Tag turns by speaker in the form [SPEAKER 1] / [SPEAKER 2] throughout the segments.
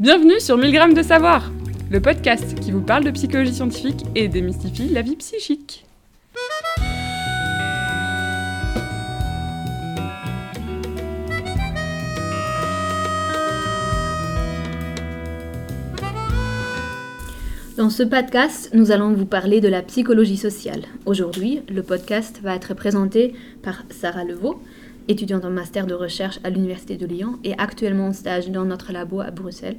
[SPEAKER 1] Bienvenue sur 1000 grammes de savoir, le podcast qui vous parle de psychologie scientifique et démystifie la vie psychique.
[SPEAKER 2] Dans ce podcast, nous allons vous parler de la psychologie sociale. Aujourd'hui, le podcast va être présenté par Sarah Levaux, étudiante en master de recherche à l'Université de Lyon et actuellement en stage dans notre labo à Bruxelles,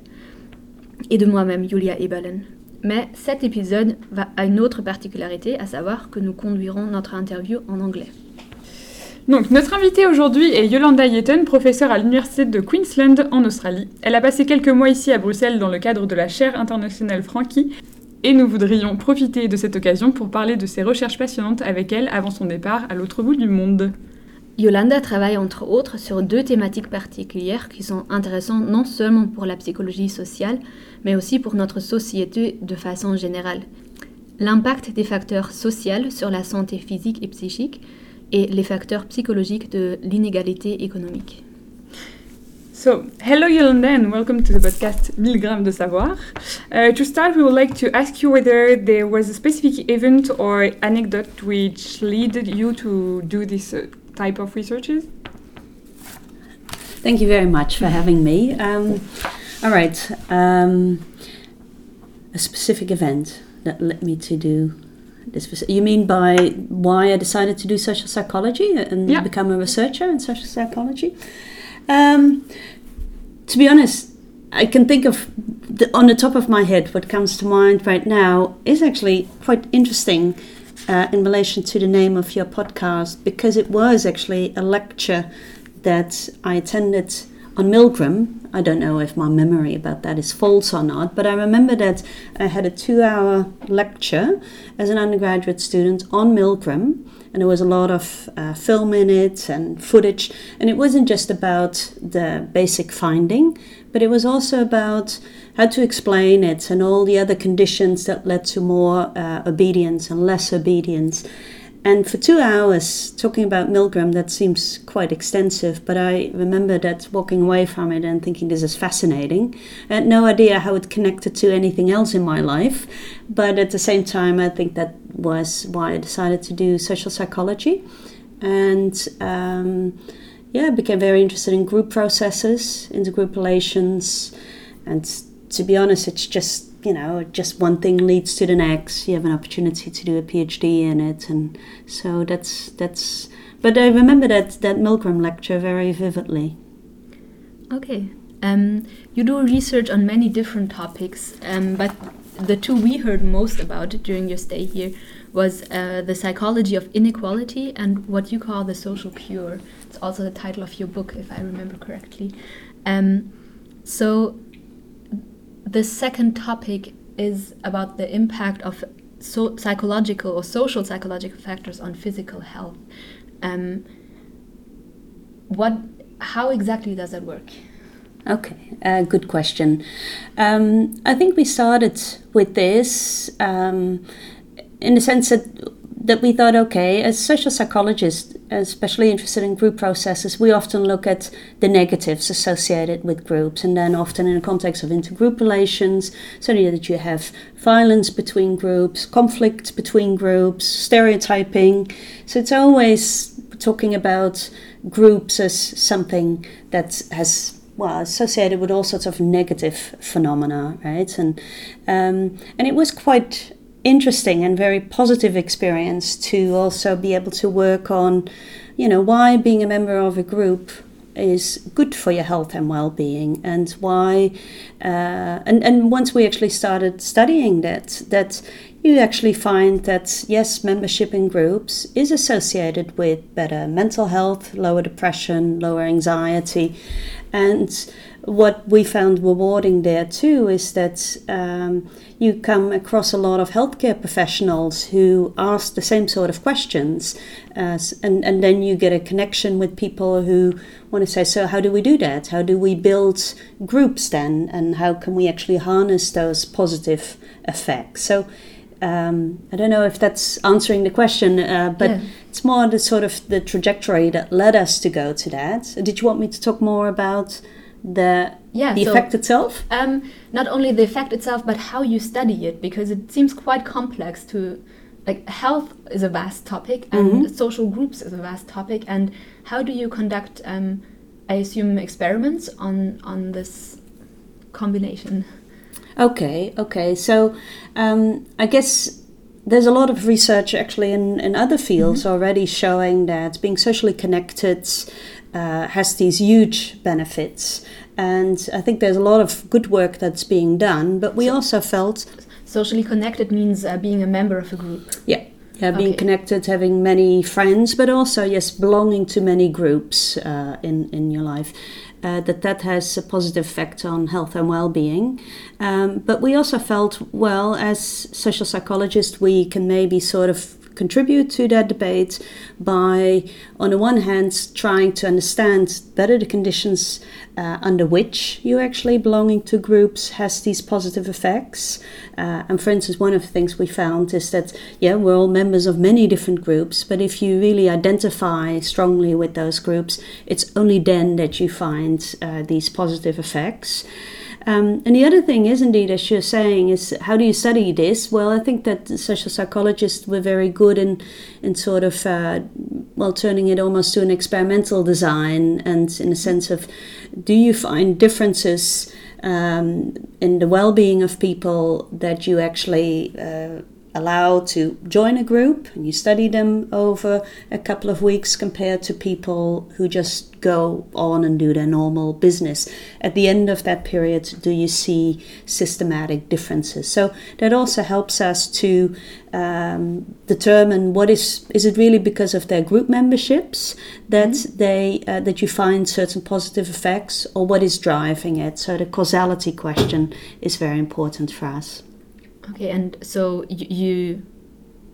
[SPEAKER 2] et de moi-même, Julia Ebalen. Mais cet épisode va à une autre particularité, à savoir que nous conduirons notre interview en anglais.
[SPEAKER 1] Donc, notre invitée aujourd'hui est Yolanda Yeton, professeure à l'Université de Queensland en Australie. Elle a passé quelques mois ici à Bruxelles dans le cadre de la chaire internationale Frankie et nous voudrions profiter de cette occasion pour parler de ses recherches passionnantes avec elle avant son départ à l'autre bout du monde.
[SPEAKER 2] Yolanda travaille entre autres sur deux thématiques particulières qui sont intéressantes non seulement pour la psychologie sociale, mais aussi pour notre société de façon générale. L'impact des facteurs sociaux sur la santé physique et psychique et les facteurs psychologiques de l'inégalité économique.
[SPEAKER 1] So, hello Yolanda and welcome to the podcast 1000 grammes de savoir. Uh, to start, we would like to ask you whether there was a specific event or anecdote which led you to do this uh, type of researches.
[SPEAKER 3] Thank you very much for having me. Um, all right, um, a specific event that led me to do this. You mean by why I decided to do social psychology and
[SPEAKER 1] Yeah.
[SPEAKER 3] become a researcher in social psychology? Um, to be honest, I can think of the, on the top of my head what comes to mind right now is actually quite interesting uh, in relation to the name of your podcast because it was actually a lecture that I attended on Milgram. I don't know if my memory about that is false or not, but I remember that I had a two hour lecture as an undergraduate student on Milgram, and there was a lot of uh, film in it and footage. And it wasn't just about the basic finding, but it was also about how to explain it and all the other conditions that led to more uh, obedience and less obedience. And for two hours talking about Milgram, that seems quite extensive, but I remember that walking away from it and thinking this is fascinating. I had no idea how it connected to anything else in my life, but at the same time, I think that was why I decided to do social psychology. And um, yeah, became very interested in group processes, intergroup relations, and to be honest, it's just you know, just one thing leads to the next. You have an opportunity to do a PhD in it, and so that's that's. But I remember that that Milgram lecture very vividly.
[SPEAKER 2] Okay. Um, you do research on many different topics, um, but the two we heard most about during your stay here was uh, the psychology of inequality and what you call the social cure. It's also the title of your book, if I remember correctly. Um, so, the second topic is about the impact of so psychological or social psychological factors on physical health. Um, what? How exactly does that work?
[SPEAKER 3] Okay, uh, good question. Um, I think we started with this um, in the sense that that we thought, okay, as social psychologists, especially interested in group processes, we often look at the negatives associated with groups, and then often in the context of intergroup relations, so that you have violence between groups, conflict between groups, stereotyping. So it's always talking about groups as something that has well associated with all sorts of negative phenomena, right? And um, and it was quite interesting and very positive experience to also be able to work on, you know, why being a member of a group is good for your health and well-being and why uh, and and once we actually started studying that that you actually find that yes membership in groups is associated with better mental health lower depression lower anxiety and what we found rewarding there too is that um, you come across a lot of healthcare professionals who ask the same sort of questions, uh, and, and then you get a connection with people who want to say, So, how do we do that? How do we build groups then? And how can we actually harness those positive effects? So, um, I don't know if that's answering the question, uh, but
[SPEAKER 2] Yeah.
[SPEAKER 3] it's more the sort of the trajectory that led us to go to that. Did you want me to talk more about the
[SPEAKER 2] yeah,
[SPEAKER 3] the
[SPEAKER 2] so,
[SPEAKER 3] effect itself?
[SPEAKER 2] Um, not only the effect itself, but how you study it, because it seems quite complex to. Like health is a vast topic, and
[SPEAKER 3] Mhm.
[SPEAKER 2] social groups is a vast topic, and how do you conduct? Um, I assume experiments on on this combination.
[SPEAKER 3] Okay, okay. So um, I guess there's a lot of research actually in, in other fields already showing that being socially connected uh, has these huge benefits. And I think there's a lot of good work that's being done, but we also felt,
[SPEAKER 2] Socially connected means uh, being a member of a group.
[SPEAKER 3] yeah, yeah, being
[SPEAKER 2] Okay.
[SPEAKER 3] connected, having many friends, but also yes, belonging to many groups uh, in in your life. Uh, that that has a positive effect on health and well-being. Um, but we also felt, well, as social psychologists, we can maybe sort of contribute to that debate by, on the one hand, trying to understand better the conditions uh, under which you actually belonging to groups has these positive effects. Uh, and for instance, one of the things we found is that, yeah, we're all members of many different groups, but if you really identify strongly with those groups, it's only then that you find uh, these positive effects. Um, and the other thing is, indeed, as you're saying, is how do you study this? Well, I think that social psychologists were very good in, in sort of, uh, well, turning it almost to an experimental design, and in a sense of, do you find differences um, in the well-being of people that you actually uh, allow to join a group and you study them over a couple of weeks compared to people who just go on and do their normal business. At the end of that period, do you see systematic differences? So that also helps us to um, determine what is is it really because of their group memberships that they uh, that you find certain positive effects, or what is driving it? So the causality question is very important for us.
[SPEAKER 2] Okay, and so you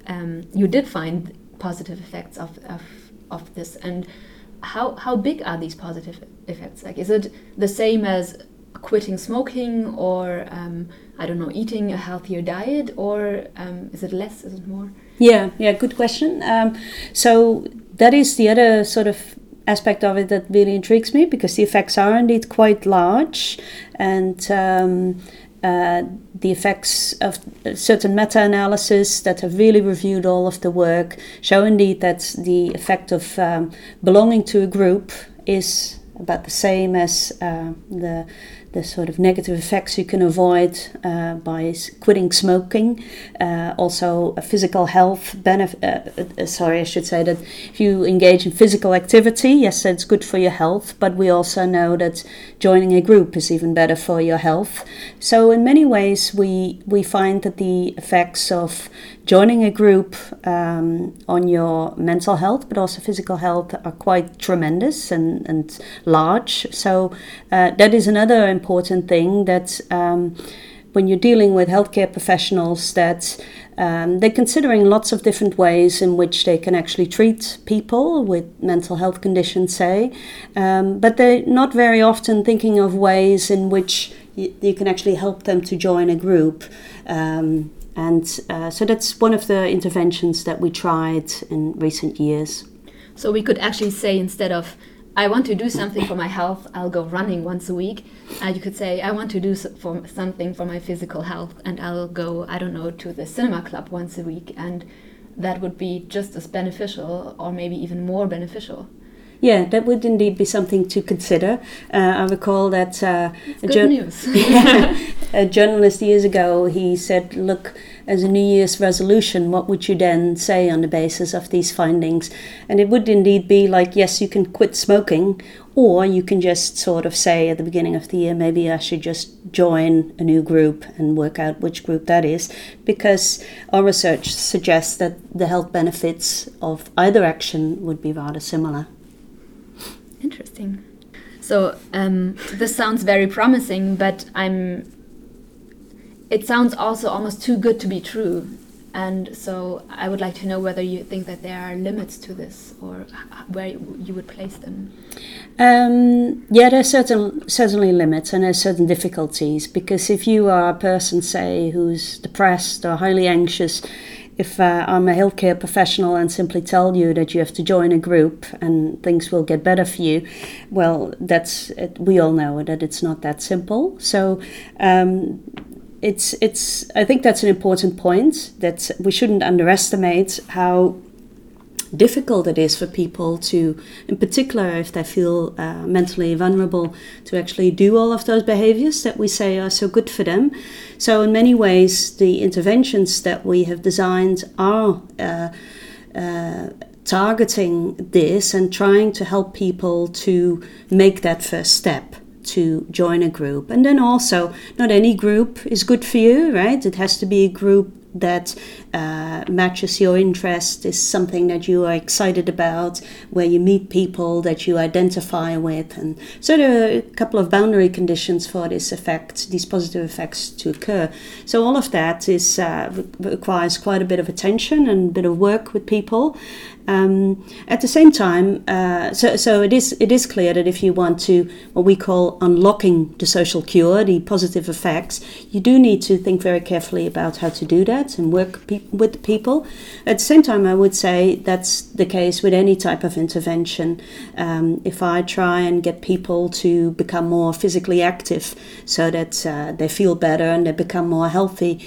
[SPEAKER 2] um, you did find positive effects of, of of this, and how how big are these positive effects? Like, is it the same as quitting smoking, or um, I don't know, eating a healthier diet, or um, is it less? Is it more?
[SPEAKER 3] Yeah, yeah, good question. Um, so that is the other sort of aspect of it that really intrigues me because the effects are indeed quite large, and um, uh, the effects of certain meta-analysis that have really reviewed all of the work show indeed that the effect of um, belonging to a group is about the same as uh, the the sort of negative effects you can avoid uh, by quitting smoking. Uh, also, a physical health benefit. Uh, uh, sorry, I should say that if you engage in physical activity, yes, it's good for your health. But we also know that joining a group is even better for your health. So, in many ways, we we find that the effects of joining a group um, on your mental health, but also physical health, are quite tremendous and, and large. So uh, that is another important thing that um, when you're dealing with healthcare professionals, that um, they're considering lots of different ways in which they can actually treat people with mental health conditions, say, um, but they're not very often thinking of ways in which you, you can actually help them to join a group. Um, and uh, so that's one of the interventions that we tried in recent years.
[SPEAKER 2] So we could actually say instead of I want to do something for my health, I'll go running once a week. Uh, you could say I want to do so for something for my physical health, and I'll go I don't know to the cinema club once a week, and that would be just as beneficial, or maybe even more beneficial.
[SPEAKER 3] Yeah, that would indeed be something to consider. Uh, I recall that uh, a,
[SPEAKER 2] news.
[SPEAKER 3] a journalist years ago he said, "Look, as a New Year's resolution, what would you then say on the basis of these findings?" And it would indeed be like, "Yes, you can quit smoking." Or you can just sort of say at the beginning of the year, maybe I should just join a new group and work out which group that is, because our research suggests that the health benefits of either action would be rather similar.
[SPEAKER 2] Interesting. So um, this sounds very promising, but I'm. It sounds also almost too good to be true, and so I would like to know whether you think that there are limits to this, or where you would place them.
[SPEAKER 3] Um, yeah, there's certain certainly limits and there are certain difficulties because if you are a person, say, who's depressed or highly anxious, if uh, I'm a healthcare professional and simply tell you that you have to join a group and things will get better for you, well, that's we all know that it's not that simple. So. Um, it's it's I think that's an important point that we shouldn't underestimate how difficult it is for people to, in particular, if they feel uh, mentally vulnerable, to actually do all of those behaviors that we say are so good for them. So, in many ways, the interventions that we have designed are. Uh, uh, targeting this and trying to help people to make that first step to join a group. And then also, not any group is good for you, right? It has to be a group that uh, matches your interest is something that you are excited about, where you meet people that you identify with. And so there are a couple of boundary conditions for this effect, these positive effects to occur. So all of that is uh, requires quite a bit of attention and a bit of work with people. Um, at the same time, uh, so, so it is it is clear that if you want to what we call unlocking the social cure, the positive effects, you do need to think very carefully about how to do that and work pe- with people. At the same time, I would say that's the case with any type of intervention. Um, if I try and get people to become more physically active so that uh, they feel better and they become more healthy,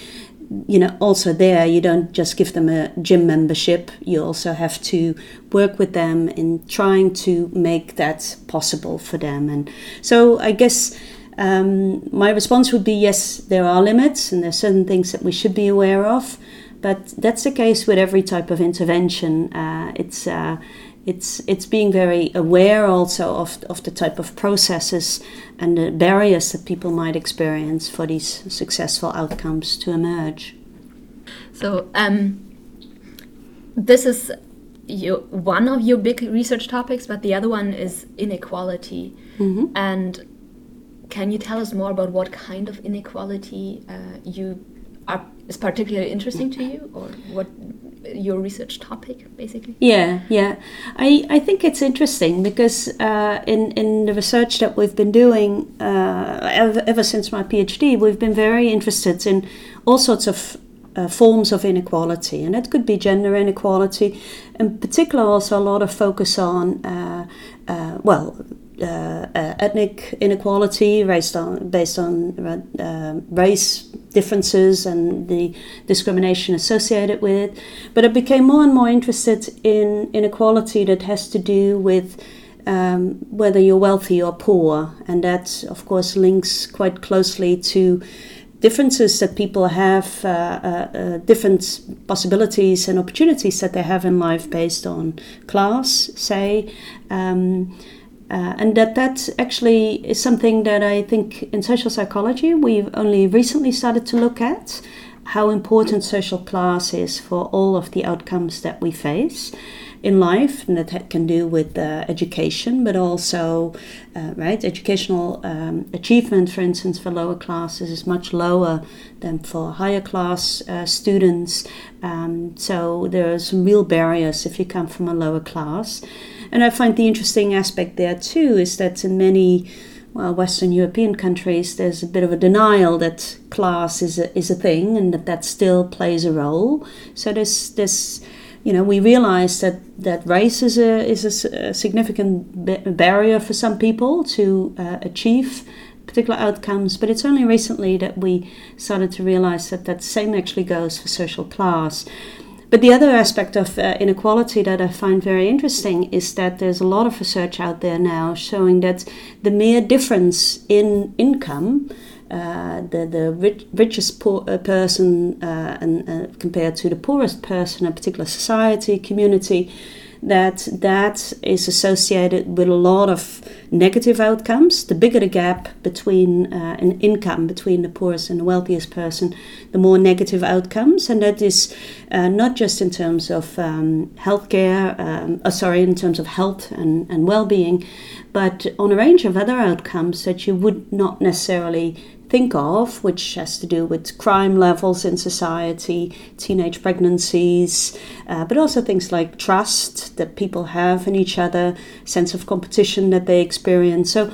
[SPEAKER 3] you know, also there, you don't just give them a gym membership. You also have to work with them in trying to make that possible for them. And so I guess um, my response would be yes, there are limits and there's certain things that we should be aware of. But that's the case with every type of intervention. Uh, it's uh, it's it's being very aware also of, of the type of processes and the barriers that people might experience for these successful outcomes to emerge.
[SPEAKER 2] So um, this is your, one of your big research topics, but the other one is inequality. Mm-hmm. And can you tell us more about what kind of inequality uh, you are is particularly interesting to you, or what your research topic, basically?
[SPEAKER 3] Yeah, yeah. I, I think it's interesting because uh, in, in the research that we've been doing uh, ever, ever since my PhD, we've been very interested in all sorts of uh, forms of inequality, and that could be gender inequality, in particular, also a lot of focus on, uh, uh, well, uh, uh, ethnic inequality based on based on uh, race differences and the discrimination associated with it. But I became more and more interested in inequality that has to do with um, whether you're wealthy or poor, and that of course links quite closely to differences that people have, uh, uh, uh, different possibilities and opportunities that they have in life based on class, say. Um, uh, and that that actually is something that I think in social psychology we've only recently started to look at how important social class is for all of the outcomes that we face in life, and that can do with uh, education, but also, uh, right, educational um, achievement, for instance, for lower classes is much lower than for higher class uh, students. Um, so there are some real barriers if you come from a lower class. And I find the interesting aspect there too is that in many well, Western European countries, there's a bit of a denial that class is a, is a thing and that that still plays a role. So there's this, you know, we realize that, that race is a, is a, significant barrier for some people to uh, achieve particular outcomes, but it's only recently that we started to realize that that same actually goes for social class. But the other aspect of uh, inequality that I find very interesting is that there's a lot of research out there now showing that the mere difference in income, uh, the, the rich, richest poor, uh, person uh, and, uh, compared to the poorest person in a particular society, community, that that is associated with a lot of negative outcomes. The bigger the gap between uh, an income between the poorest and the wealthiest person, the more negative outcomes, and that is uh, not just in terms of um, healthcare, um, uh, sorry, in terms of health and, and well-being, but on a range of other outcomes that you would not necessarily think of, which has to do with crime levels in society, teenage pregnancies, uh, but also things like trust that people have in each other, sense of competition that they experience. So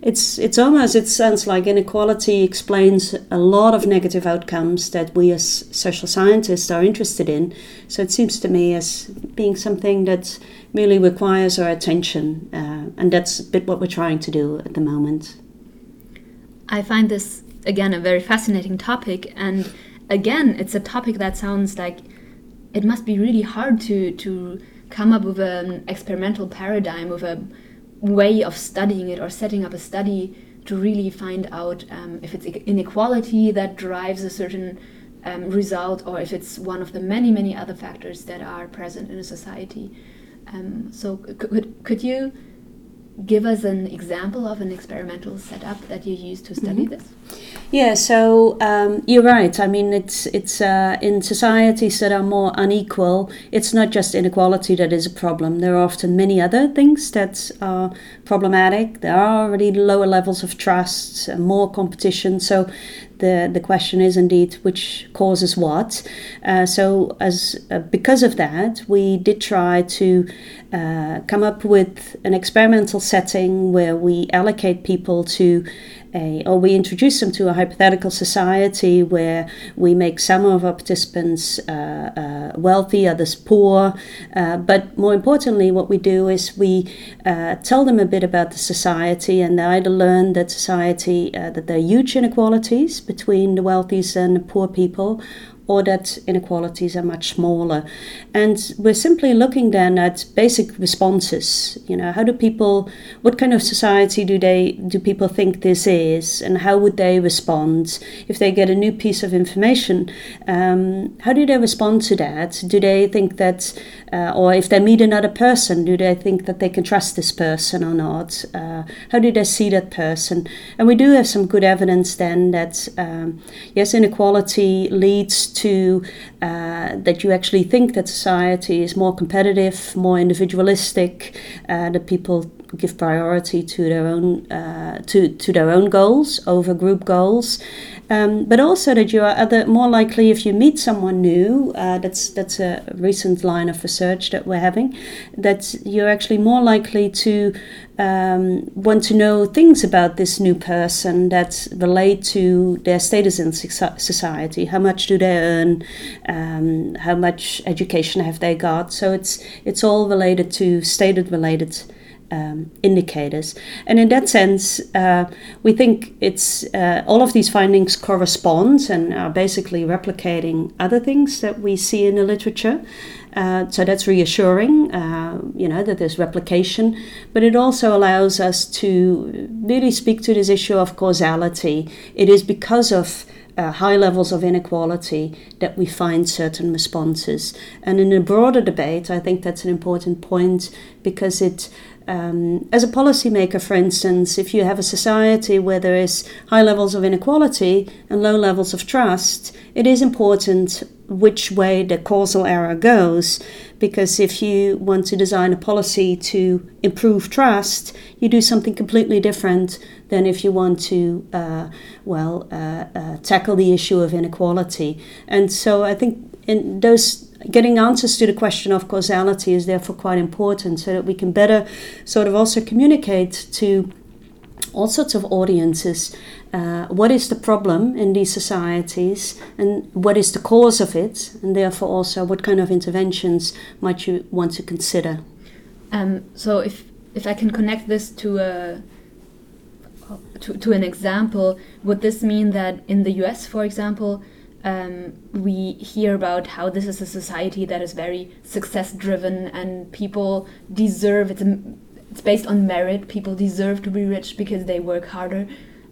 [SPEAKER 3] it's it's almost it sounds like inequality explains a lot of negative outcomes that we as social scientists are interested in. So it seems to me as being something that really requires our attention, uh, and that's a bit what we're trying to do at the moment.
[SPEAKER 2] I find this again a very fascinating topic, and again, it's a topic that sounds like it must be really hard to to come up with an experimental paradigm with a way of studying it or setting up a study to really find out um, if it's inequality that drives a certain um, result or if it's one of the many many other factors that are present in a society. Um, so could, could you give us an example of an experimental setup that you use to study mm -hmm. this?
[SPEAKER 3] Yeah, so um, you're right. I mean, it's it's uh, in societies that are more unequal. It's not just inequality that is a problem. There are often many other things that are problematic. There are already lower levels of trust, and more competition. So the the question is indeed which causes what. Uh, so as uh, because of that, we did try to uh, come up with an experimental setting where we allocate people to a, or we introduce them to a hypothetical society where we make some of our participants uh, uh, wealthy, others poor. Uh, but more importantly, what we do is we uh, tell them a bit about the society, and they either learn that society uh, that there are huge inequalities between the wealthies and the poor people, or that inequalities are much smaller. And we're simply looking then at basic responses. You know, how do people, what kind of society do they, do people think this is, and how would they respond if they get a new piece of information? Um, how do they respond to that? Do they think that, uh, or if they meet another person, do they think that they can trust this person or not? Uh, how do they see that person? And we do have some good evidence then that um, yes, inequality leads to uh, that you actually think that society is more competitive, more individualistic, uh, that people give priority to their own uh, to to their own goals over group goals, um, but also that you are other more likely if you meet someone new. Uh, that's that's a recent line of research that we're having. That you're actually more likely to um, want to know things about this new person that relate to their status in society. How much do they earn? Um, how much education have they got? So it's it's all related to stated related um, indicators. And in that sense, uh, we think it's uh, all of these findings correspond and are basically replicating other things that we see in the literature. Uh, so that's reassuring, uh, you know, that there's replication, but it also allows us to really speak to this issue of causality. It is because of uh, high levels of inequality that we find certain responses. And in a broader debate, I think that's an important point because it um, as a policymaker, for instance, if you have a society where there is high levels of inequality and low levels of trust, it is important which way the causal error goes. Because if you want to design a policy to improve trust, you do something completely different than if you want to, uh, well, uh, uh, tackle the issue of inequality. And so I think in those getting answers to the question of causality is therefore quite important so that we can better sort of also communicate to all sorts of audiences uh, what is the problem in these societies and what is the cause of it and therefore also what kind of interventions might you want to consider
[SPEAKER 2] um, so if if i can connect this to a to, to an example would this mean that in the us for example um, we hear about how this is a society that is very success driven and people deserve it's, a, it's based on merit people deserve to be rich because they work harder.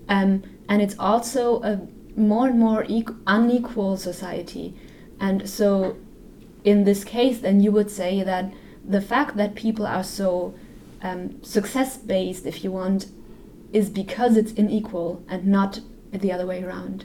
[SPEAKER 2] Um, and it's also a more and more unequal society. And so in this case then you would say that the fact that people are so um, success based if you want is because it's unequal and not the other way around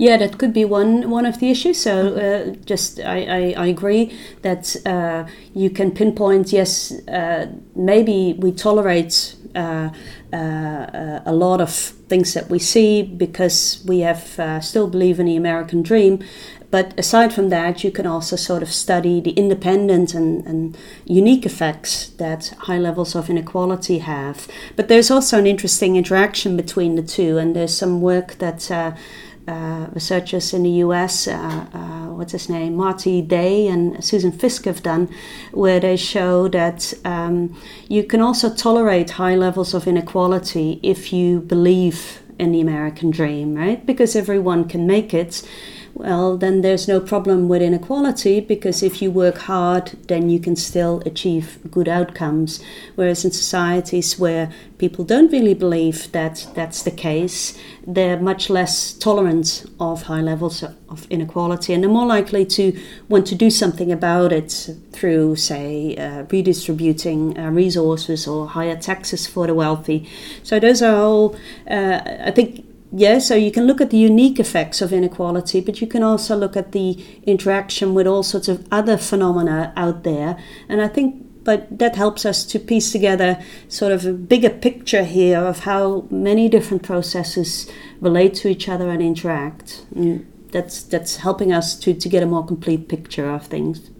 [SPEAKER 3] yeah, that could be one one of the issues. So uh, just I, I, I, agree that uh, you can pinpoint yes uh, maybe we tolerate uh, uh, a lot of things that we see because we have uh, still believe in the American dream. But aside from that, you can also sort of study the independent and, and unique effects that high levels of inequality have. But there's also an interesting interaction between the two, and there's some work that uh, uh, researchers in the US, uh, uh, what's his name, Marty Day and Susan Fiske have done, where they show that um, you can also tolerate high levels of inequality if you believe in the American dream, right? Because everyone can make it well, then there's no problem with inequality because if you work hard, then you can still achieve good outcomes. Whereas in societies where people don't really believe that that's the case, they're much less tolerant of high levels of inequality and they're more likely to want to do something about it through, say, uh, redistributing uh, resources or higher taxes for the wealthy. So, those are all, uh, I think yeah, so you can look at the unique effects of inequality, but you can also look at the interaction with all sorts of other phenomena out there. And I think but that helps us to piece together sort of a bigger picture here of how many different processes relate to each other and interact. And that's that's helping us to, to get a more complete picture of things.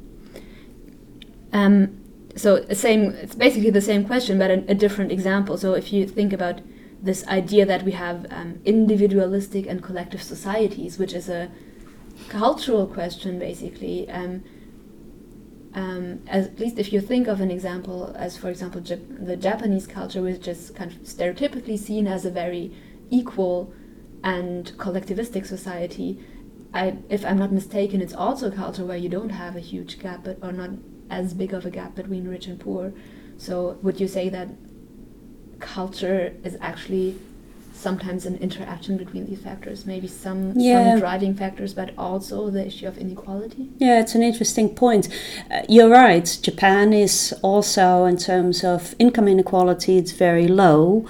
[SPEAKER 2] Um, so same, it's basically the same question, but a, a different example. So if you think about this idea that we have um, individualistic and collective societies, which is a cultural question, basically. Um, um, as, at least if you think of an example, as for example, Jap the Japanese culture, which is kind of stereotypically seen as a very equal and collectivistic society. I, if I'm not mistaken, it's also a culture where you don't have a huge gap, but or not as big of a gap between rich and poor. So, would you say that culture is actually sometimes an interaction between these factors. Maybe some, yeah. some driving factors but also the issue of inequality.
[SPEAKER 3] Yeah it's an interesting point. Uh, you're right. Japan is also in terms of income inequality it's very low.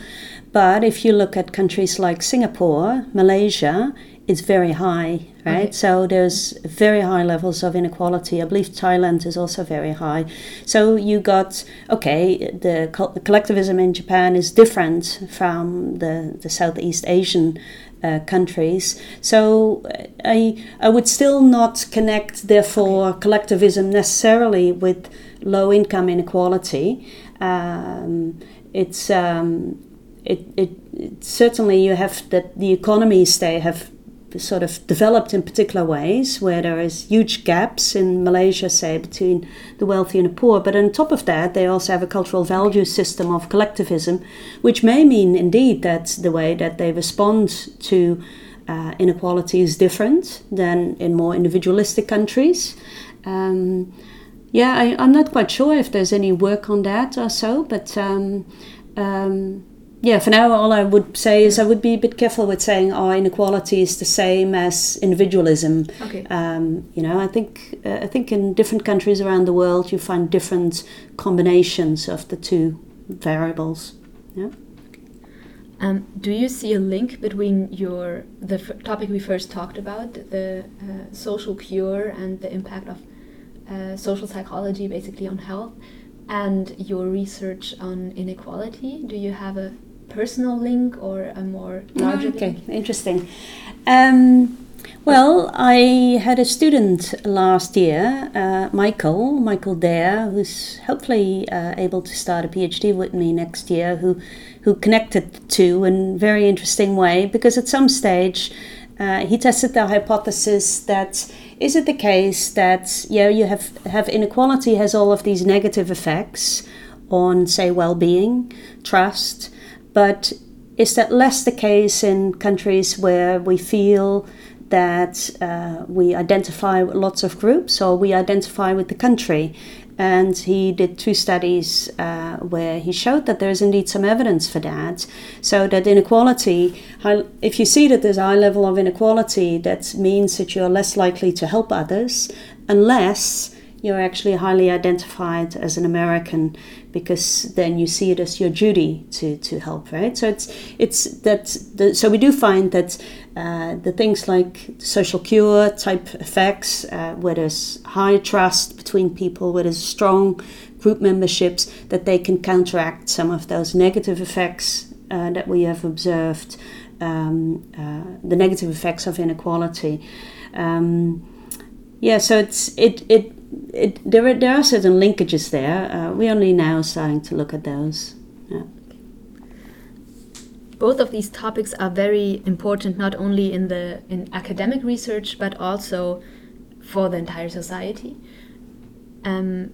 [SPEAKER 3] But if you look at countries like singapore malaysia it's very high, right? Okay. So there's very high levels of inequality. I believe Thailand is also very high. So you got okay, the collectivism in Japan is different from the the Southeast Asian uh, countries. So uh, I I would still not connect therefore collectivism necessarily with low income inequality. Um, it's um, it, it, it, certainly you have that the economies they have sort of developed in particular ways where there is huge gaps in Malaysia, say, between the wealthy and the poor. But on top of that, they also have a cultural value system of collectivism, which may mean indeed that the way that they respond to uh, inequality is different than in more individualistic countries. Um, yeah, I, am not quite sure if there's any work on that or so, but um, um, yeah, for now, all I would say is I would be a bit careful with saying, "Oh, inequality is the same as individualism."
[SPEAKER 2] Okay.
[SPEAKER 3] Um, you know, I think uh, I think in different countries around the world, you find different combinations of the two variables. Yeah.
[SPEAKER 2] Um, do you see a link between your the topic we first talked about, the uh, social cure and the impact of uh, social psychology, basically on health, and your research on inequality? Do you have a personal link or a more larger
[SPEAKER 3] okay link? interesting um, well i had a student last year uh, michael michael dare who's hopefully uh, able to start a phd with me next year who who connected the two in a very interesting way because at some stage uh, he tested the hypothesis that is it the case that yeah you have have inequality has all of these negative effects on say well-being trust but is that less the case in countries where we feel that uh, we identify with lots of groups or we identify with the country? And he did two studies uh, where he showed that there is indeed some evidence for that. So that inequality, if you see that there's a high level of inequality, that means that you're less likely to help others unless you're actually highly identified as an American because then you see it as your duty to, to help, right? So it's it's that the, so we do find that uh, the things like social cure type effects, uh, where there's high trust between people, where there's strong group memberships, that they can counteract some of those negative effects uh, that we have observed, um, uh, the negative effects of inequality. Um, yeah, so it's it it. It, there, are, there are certain linkages there. Uh, we're only now starting to look at those. Yeah
[SPEAKER 2] both of these topics are very important not only in the in academic research but also for the entire society. Um,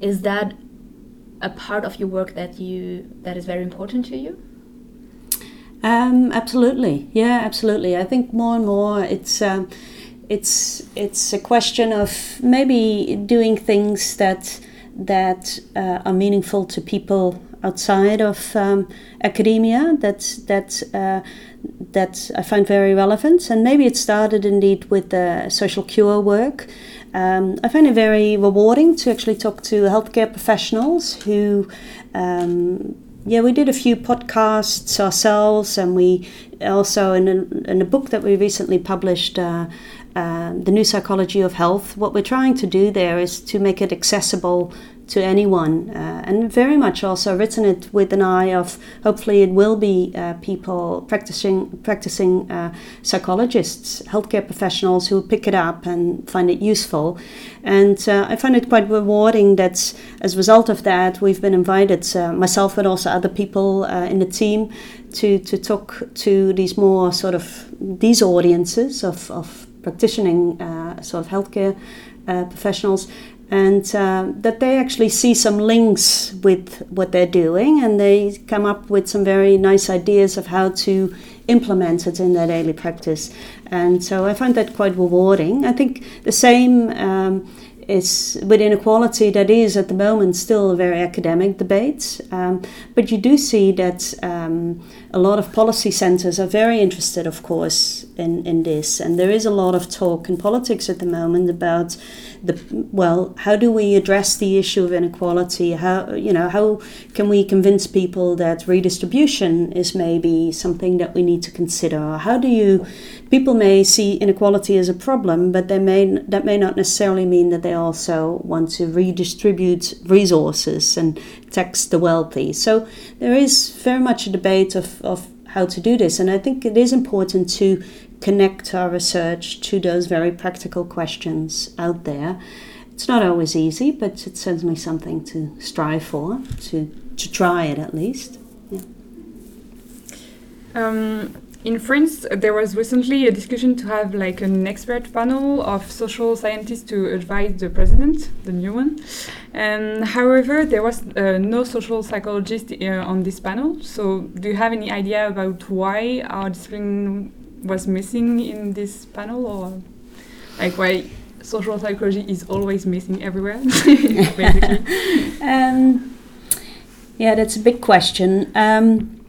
[SPEAKER 2] is that a part of your work that you that is very important to you?
[SPEAKER 3] Um, absolutely, yeah, absolutely. I think more and more it's um, it's it's a question of maybe doing things that that uh, are meaningful to people outside of um, academia that that uh, that I find very relevant. And maybe it started indeed with the social cure work. Um, I find it very rewarding to actually talk to healthcare professionals who. Um, yeah, we did a few podcasts ourselves, and we also in a, in a book that we recently published, uh, uh, the new psychology of health. What we're trying to do there is to make it accessible to anyone, uh, and very much also written it with an eye of hopefully it will be uh, people practicing practicing uh, psychologists, healthcare professionals who pick it up and find it useful. And uh, I find it quite rewarding that as a result of that, we've been invited, uh, myself but also other people uh, in the team, to to talk to these more sort of these audiences of of practicing sort of healthcare. Uh, professionals and uh, that they actually see some links with what they're doing and they come up with some very nice ideas of how to implement it in their daily practice. And so I find that quite rewarding. I think the same. Um, is with inequality that is at the moment still a very academic debate. Um, but you do see that um, a lot of policy centers are very interested, of course, in, in this. And there is a lot of talk in politics at the moment about the well, how do we address the issue of inequality? How you know how can we convince people that redistribution is maybe something that we need to consider? How do you people may see inequality as a problem, but they may that may not necessarily mean that they also want to redistribute resources and tax the wealthy. So there is very much a debate of, of how to do this, and I think it is important to connect our research to those very practical questions out there. It's not always easy, but it's certainly something to strive for, to, to try it at least. Yeah.
[SPEAKER 1] Um, in France, there was recently a discussion to have like an expert panel of social scientists to advise the president, the new one. And however, there was uh, no social psychologist uh, on this panel. So, do you have any idea about why our discipline was missing in this panel, or like why social psychology is always missing everywhere, basically?
[SPEAKER 3] Um, yeah, that's a big question. Um,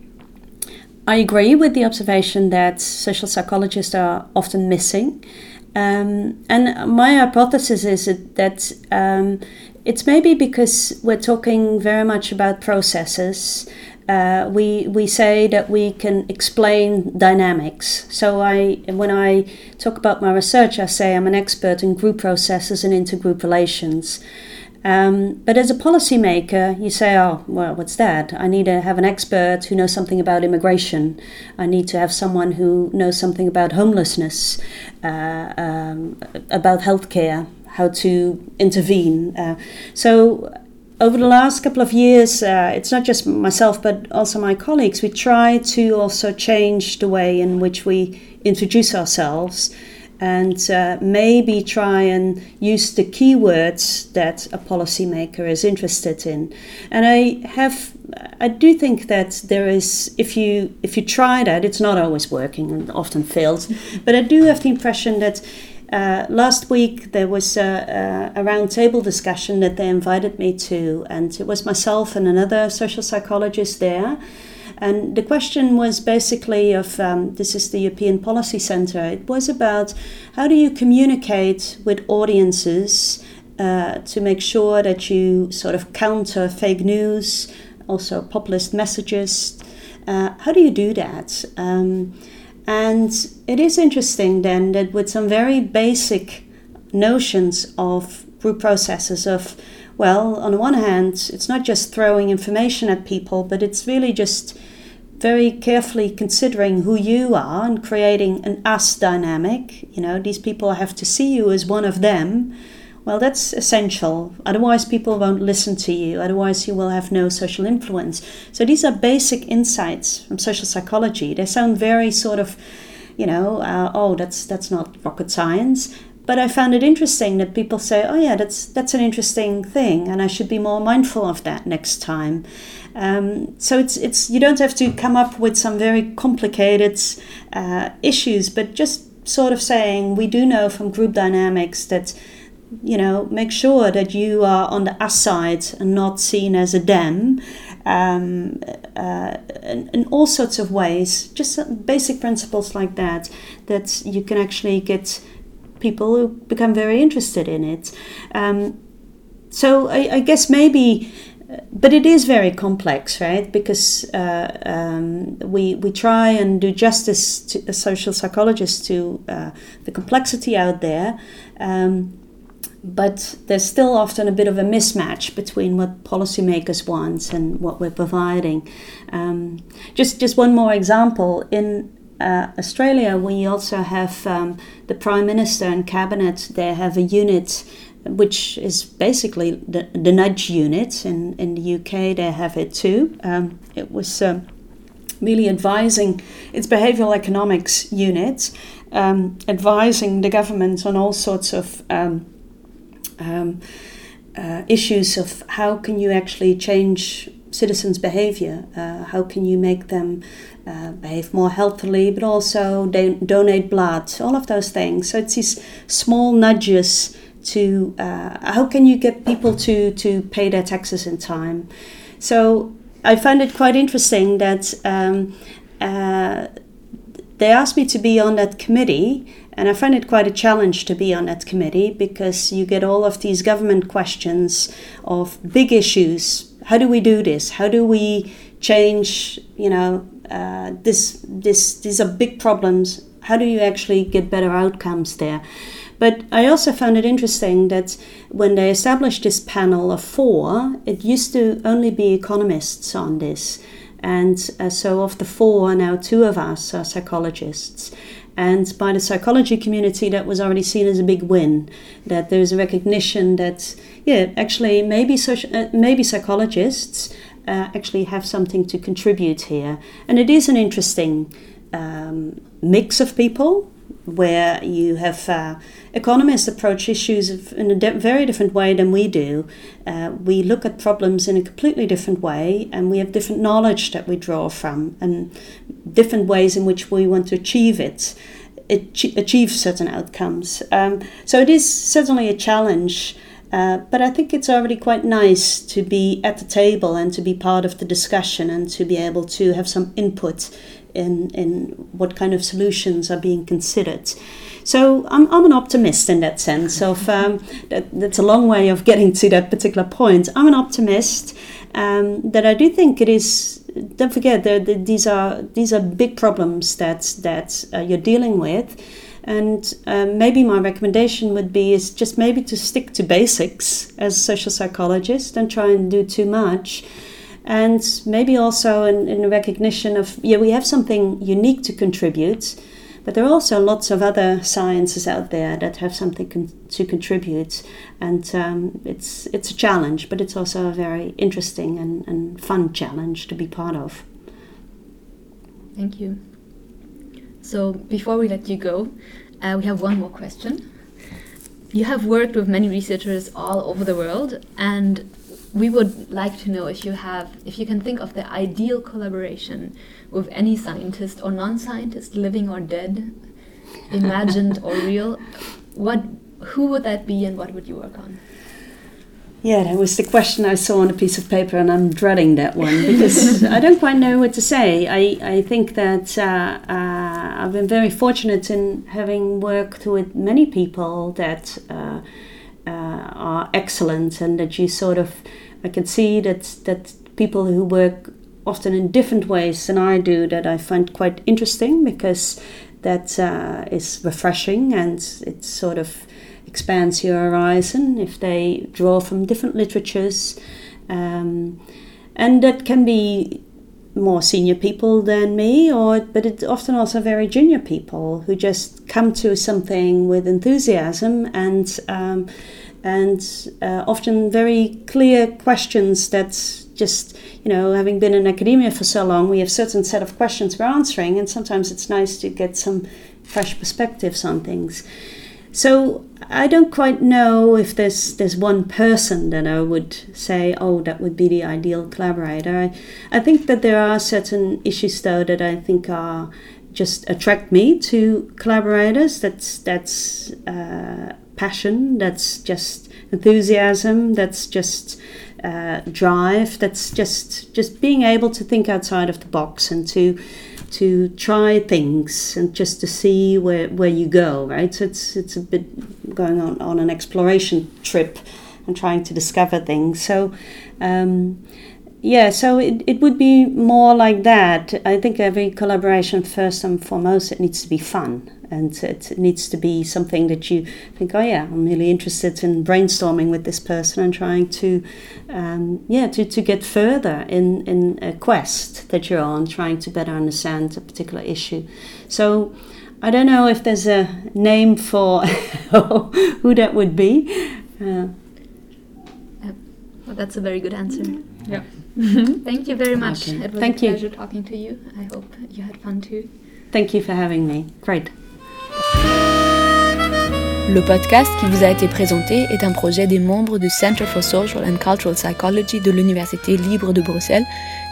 [SPEAKER 3] I agree with the observation that social psychologists are often missing. Um, and my hypothesis is that um, it's maybe because we're talking very much about processes uh, we we say that we can explain dynamics. So I when I talk about my research, I say I'm an expert in group processes and intergroup relations. Um, but as a policymaker, you say, oh, well, what's that? I need to have an expert who knows something about immigration. I need to have someone who knows something about homelessness, uh, um, about healthcare, how to intervene. Uh, so over the last couple of years, uh, it's not just myself but also my colleagues, we try to also change the way in which we introduce ourselves and uh, maybe try and use the keywords that a policymaker is interested in. And I have, I do think that there is, if you if you try that, it's not always working and often fails. But I do have the impression that uh, last week there was a, a, a roundtable discussion that they invited me to, and it was myself and another social psychologist there. And the question was basically of um, this is the European Policy Centre. It was about how do you communicate with audiences uh, to make sure that you sort of counter fake news, also populist messages. Uh, how do you do that? Um, and it is interesting then that with some very basic notions of group processes of well, on the one hand, it's not just throwing information at people, but it's really just very carefully considering who you are and creating an us dynamic. You know, these people have to see you as one of them. Well, that's essential. Otherwise, people won't listen to you. Otherwise, you will have no social influence. So, these are basic insights from social psychology. They sound very sort of, you know, uh, oh, that's that's not rocket science but I found it interesting that people say, "Oh yeah, that's that's an interesting thing, and I should be more mindful of that next time." Um, so it's it's you don't have to come up with some very complicated uh, issues, but just sort of saying we do know from group dynamics that you know make sure that you are on the us side and not seen as a them. Um, uh, in, in all sorts of ways, just basic principles like that, that you can actually get people who become very interested in it. Um, so I, I, guess maybe, but it is very complex, right? Because uh, um, we we try and do justice to as social psychologists to uh, the complexity out there. Um, but there's still often a bit of a mismatch between what policymakers want and what we're providing. Um, just just one more example in uh, Australia, we also have um, the Prime Minister and Cabinet, they have a unit which is basically the, the nudge unit. In, in the UK, they have it too. Um, it was um, really advising, its behavioral economics unit, um, advising the government on all sorts of um, um, uh, issues of how can you actually change citizens' behavior? Uh, how can you make them uh, behave more healthily, but also donate blood? All of those things. So it's these small nudges to uh, how can you get people to to pay their taxes in time. So I find it quite interesting that. Um, uh, they asked me to be on that committee, and I find it quite a challenge to be on that committee because you get all of these government questions of big issues how do we do this? How do we change? You know, uh, this this these are big problems. How do you actually get better outcomes there? But I also found it interesting that when they established this panel of four, it used to only be economists on this. And uh, so, of the four, now two of us are psychologists. And by the psychology community, that was already seen as a big win. That there's a recognition that, yeah, actually, maybe social, uh, maybe psychologists uh, actually have something to contribute here. And it is an interesting um, mix of people where you have uh, economists approach issues in a de- very different way than we do. Uh, we look at problems in a completely different way, and we have different knowledge that we draw from, and different ways in which we want to achieve it, achieve certain outcomes. Um, so it is certainly a challenge. Uh, but I think it's already quite nice to be at the table and to be part of the discussion and to be able to have some input in, in what kind of solutions are being considered. So I'm, I'm an optimist in that sense of um, that, that's a long way of getting to that particular point. I'm an optimist um, that I do think it is. Don't forget that these are these are big problems that that uh, you're dealing with, and um, maybe my recommendation would be is just maybe to stick to basics as a social psychologist. Don't try and do too much. And maybe also in, in recognition of yeah we have something unique to contribute but there are also lots of other sciences out there that have something con- to contribute. And um, it's it's a challenge but it's also a very interesting and, and fun challenge to be part of.
[SPEAKER 2] Thank you so before we let you go uh, we have one more question you have worked with many researchers all over the world and we would like to know if you have, if you can think of the ideal collaboration with any scientist or non-scientist, living or dead, imagined or real. What, who would that be, and what would you work on?
[SPEAKER 3] Yeah, that was the question I saw on a piece of paper, and I'm dreading that one because I don't quite know what to say. I, I think that uh, uh, I've been very fortunate in having worked with many people that uh, uh are excellent and that you sort of I can see that that people who work often in different ways than I do that I find quite interesting because that uh, is refreshing and it sort of expands your horizon if they draw from different literatures. Um, and that can be more senior people than me, or but it's often also very junior people who just come to something with enthusiasm and um, and uh, often very clear questions that just you know having been in academia for so long we have certain set of questions we're answering and sometimes it's nice to get some fresh perspectives on things. So I don't quite know if there's there's one person that I would say, oh, that would be the ideal collaborator. I, I think that there are certain issues though that I think are just attract me to collaborators. That's that's uh, passion. That's just enthusiasm. That's just uh, drive. That's just just being able to think outside of the box and to to try things and just to see where, where you go, right? So it's it's a bit going on, on an exploration trip and trying to discover things. So um, yeah, so it, it would be more like that. I think every collaboration, first and foremost, it needs to be fun and it needs to be something that you think, oh yeah, I'm really interested in brainstorming with this person and trying to, um, yeah, to, to get further in, in a quest that you're on, trying to better understand a particular issue. So I don't know if there's a name for who that would be. Uh,
[SPEAKER 4] well, that's a very good answer.
[SPEAKER 1] Yeah.
[SPEAKER 4] Thank you very much.
[SPEAKER 3] Okay.
[SPEAKER 4] It was
[SPEAKER 3] Thank
[SPEAKER 4] a
[SPEAKER 3] you.
[SPEAKER 4] pleasure talking to you. I hope you had fun too.
[SPEAKER 3] thank you for having me. Great.
[SPEAKER 2] Le podcast qui vous a été présenté est un projet des membres du Center for Social and Cultural Psychology de l'Université libre de Bruxelles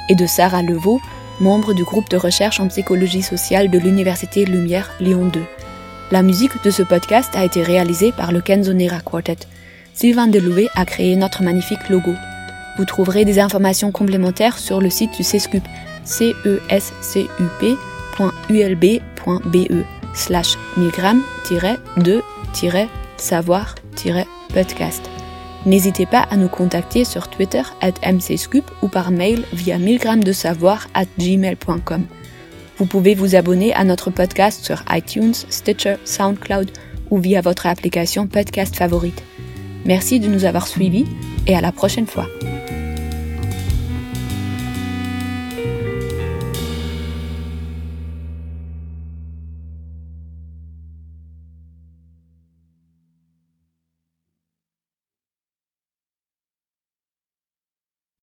[SPEAKER 2] et de Sarah Levaux, membre du groupe de recherche en psychologie sociale de l'Université Lumière Lyon 2. La musique de ce podcast a été réalisée par le Kenzonera Quartet. Sylvain Deloué a créé notre magnifique logo. Vous trouverez des informations complémentaires sur le site du CESCUP, cescup.ulb.be milgram-de-savoir-podcast. N'hésitez pas à nous contacter sur Twitter at mcscoop ou par mail via milgramdesavoir at gmail.com. Vous pouvez vous abonner à notre podcast sur iTunes, Stitcher, SoundCloud ou via votre application podcast favorite. Merci de nous avoir suivis et à la prochaine fois.